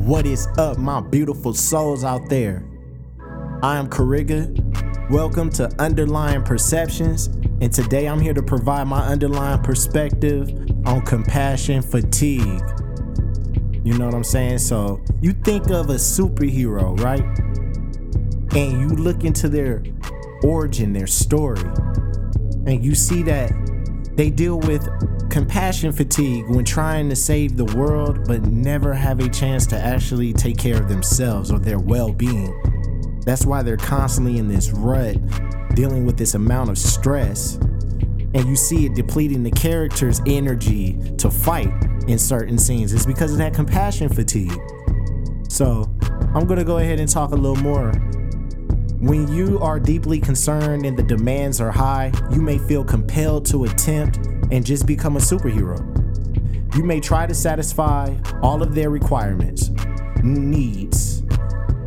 What is up, my beautiful souls out there? I am Kariga. Welcome to Underlying Perceptions, and today I'm here to provide my underlying perspective on compassion fatigue. You know what I'm saying? So, you think of a superhero, right? And you look into their origin, their story, and you see that they deal with compassion fatigue when trying to save the world, but never have a chance to actually take care of themselves or their well being. That's why they're constantly in this rut, dealing with this amount of stress. And you see it depleting the character's energy to fight in certain scenes. It's because of that compassion fatigue. So, I'm gonna go ahead and talk a little more when you are deeply concerned and the demands are high, you may feel compelled to attempt and just become a superhero. You may try to satisfy all of their requirements, needs.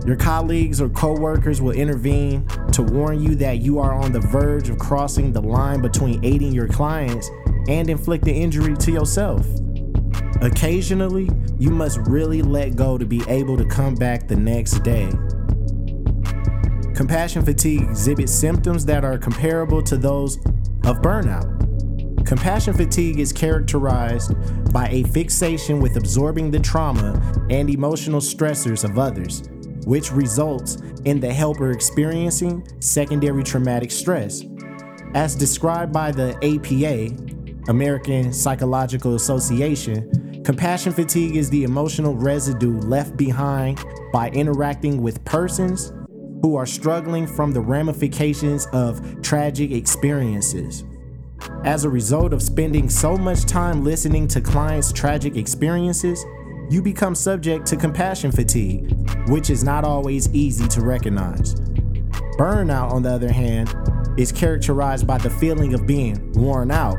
Your colleagues or coworkers will intervene to warn you that you are on the verge of crossing the line between aiding your clients and inflicting injury to yourself. Occasionally, you must really let go to be able to come back the next day Compassion fatigue exhibits symptoms that are comparable to those of burnout. Compassion fatigue is characterized by a fixation with absorbing the trauma and emotional stressors of others, which results in the helper experiencing secondary traumatic stress. As described by the APA, American Psychological Association, compassion fatigue is the emotional residue left behind by interacting with persons, who are struggling from the ramifications of tragic experiences. As a result of spending so much time listening to clients' tragic experiences, you become subject to compassion fatigue, which is not always easy to recognize. Burnout, on the other hand, is characterized by the feeling of being worn out,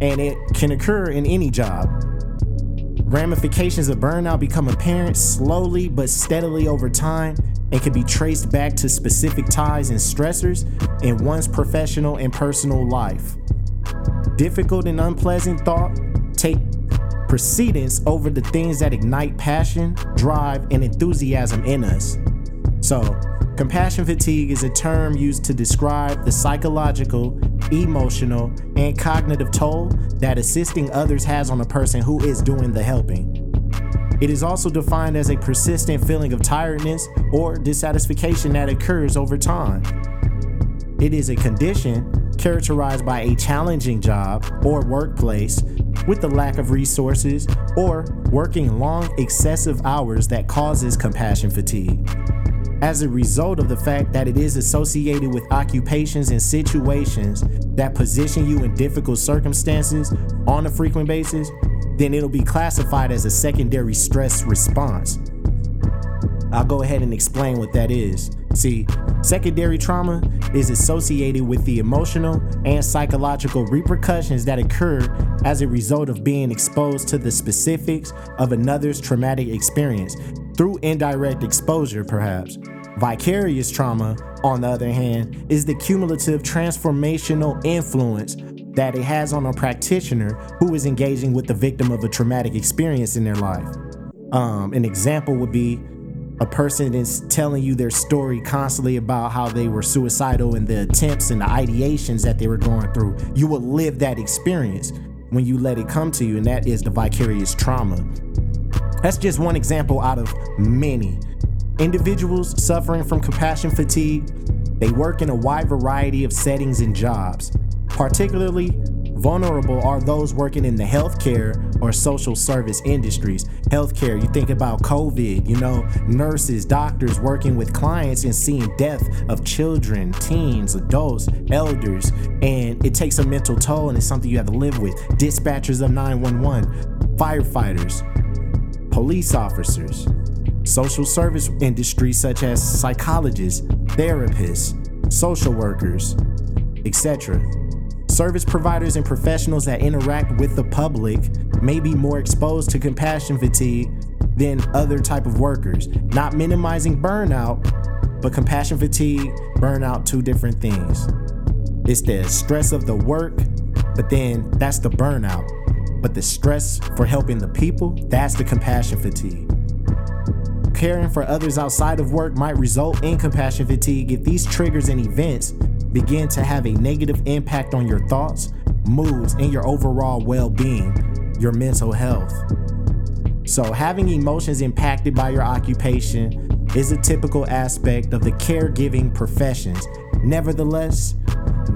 and it can occur in any job. Ramifications of burnout become apparent slowly but steadily over time and can be traced back to specific ties and stressors in one's professional and personal life. Difficult and unpleasant thought take precedence over the things that ignite passion, drive, and enthusiasm in us. So, compassion fatigue is a term used to describe the psychological, emotional, and cognitive toll that assisting others has on a person who is doing the helping. It is also defined as a persistent feeling of tiredness or dissatisfaction that occurs over time. It is a condition characterized by a challenging job or workplace with the lack of resources or working long, excessive hours that causes compassion fatigue. As a result of the fact that it is associated with occupations and situations that position you in difficult circumstances on a frequent basis, then it'll be classified as a secondary stress response. I'll go ahead and explain what that is. See, secondary trauma is associated with the emotional and psychological repercussions that occur as a result of being exposed to the specifics of another's traumatic experience through indirect exposure, perhaps. Vicarious trauma, on the other hand, is the cumulative transformational influence that it has on a practitioner who is engaging with the victim of a traumatic experience in their life. Um, an example would be a person is telling you their story constantly about how they were suicidal and the attempts and the ideations that they were going through. You will live that experience when you let it come to you, and that is the vicarious trauma. That's just one example out of many. Individuals suffering from compassion fatigue, they work in a wide variety of settings and jobs. Particularly vulnerable are those working in the healthcare or social service industries. Healthcare, you think about COVID, you know, nurses, doctors working with clients and seeing death of children, teens, adults, elders, and it takes a mental toll and it's something you have to live with. Dispatchers of 911, firefighters, police officers, social service industries such as psychologists, therapists, social workers, etc. Service providers and professionals that interact with the public may be more exposed to compassion fatigue than other type of workers. Not minimizing burnout, but compassion fatigue, burnout, two different things. It's the stress of the work, but then that's the burnout. But the stress for helping the people, that's the compassion fatigue. caring for others outside of work might result in compassion fatigue if these triggers and events begin to have a negative impact on your thoughts, moods, and your overall well being, your mental health. So, having emotions impacted by your occupation is a typical aspect of the caregiving professions. Nevertheless,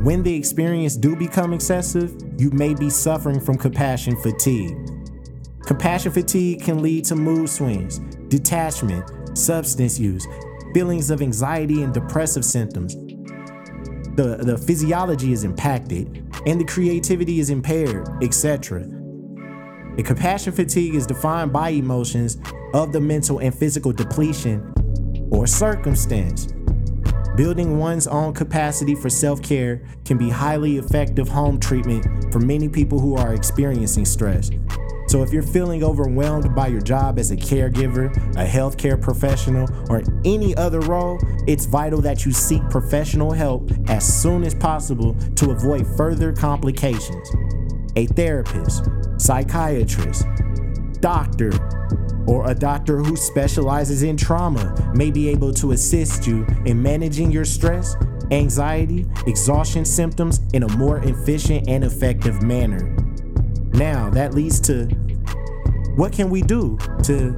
when the experience do become excessive, you may be suffering from compassion fatigue. Compassion fatigue can lead to mood swings, detachment, substance use, feelings of anxiety and depressive symptoms. The, the physiology is impacted and the creativity is impaired, etc. The compassion fatigue is defined by emotions of the mental and physical depletion or circumstance. Building one's own capacity for self care can be highly effective home treatment for many people who are experiencing stress. So, if you're feeling overwhelmed by your job as a caregiver, a healthcare professional, or any other role, it's vital that you seek professional help as soon as possible to avoid further complications. A therapist, psychiatrist, doctor, or a doctor who specializes in trauma may be able to assist you in managing your stress, anxiety, exhaustion symptoms in a more efficient and effective manner. Now, that leads to what can we do to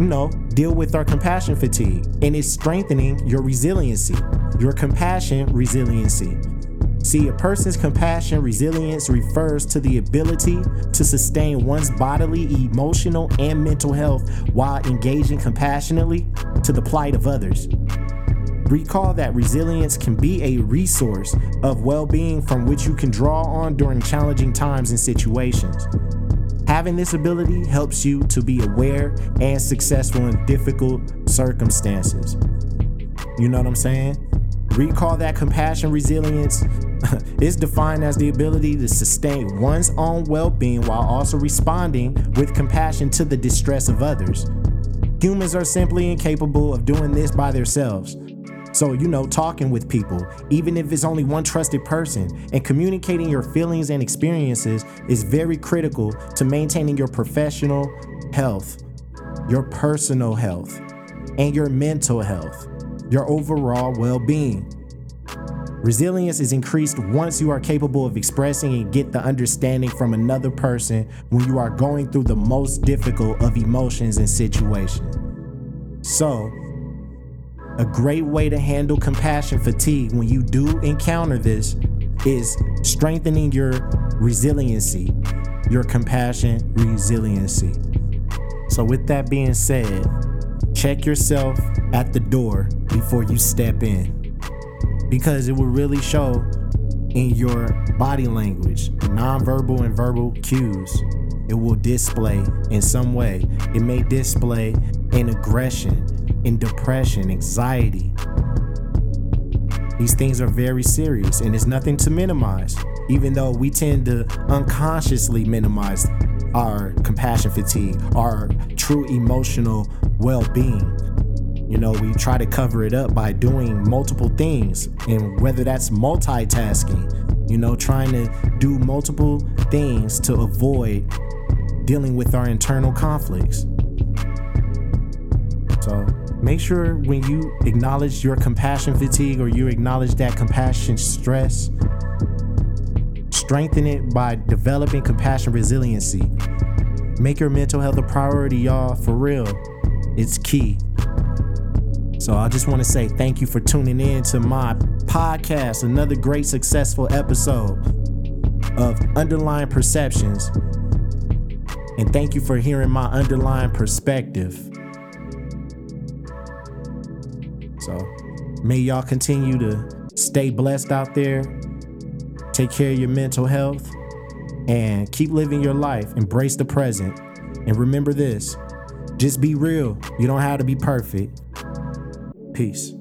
you know, deal with our compassion fatigue? And it's strengthening your resiliency, your compassion resiliency. See, a person's compassion resilience refers to the ability to sustain one's bodily, emotional, and mental health while engaging compassionately to the plight of others. Recall that resilience can be a resource of well being from which you can draw on during challenging times and situations. Having this ability helps you to be aware and successful in difficult circumstances. You know what I'm saying? Recall that compassion resilience is defined as the ability to sustain one's own well being while also responding with compassion to the distress of others. Humans are simply incapable of doing this by themselves. So, you know, talking with people, even if it's only one trusted person, and communicating your feelings and experiences is very critical to maintaining your professional health, your personal health, and your mental health, your overall well being. Resilience is increased once you are capable of expressing and get the understanding from another person when you are going through the most difficult of emotions and situations. So, a great way to handle compassion fatigue when you do encounter this is strengthening your resiliency, your compassion resiliency. So, with that being said, check yourself at the door before you step in because it will really show in your body language, nonverbal and verbal cues. It will display in some way. It may display an aggression, in depression, anxiety. These things are very serious and it's nothing to minimize, even though we tend to unconsciously minimize our compassion fatigue, our true emotional well being. You know, we try to cover it up by doing multiple things, and whether that's multitasking, you know, trying to do multiple things to avoid dealing with our internal conflicts. Make sure when you acknowledge your compassion fatigue or you acknowledge that compassion stress, strengthen it by developing compassion resiliency. Make your mental health a priority, y'all, for real. It's key. So I just want to say thank you for tuning in to my podcast, another great successful episode of Underlying Perceptions. And thank you for hearing my underlying perspective. May y'all continue to stay blessed out there, take care of your mental health, and keep living your life. Embrace the present. And remember this just be real. You don't have to be perfect. Peace.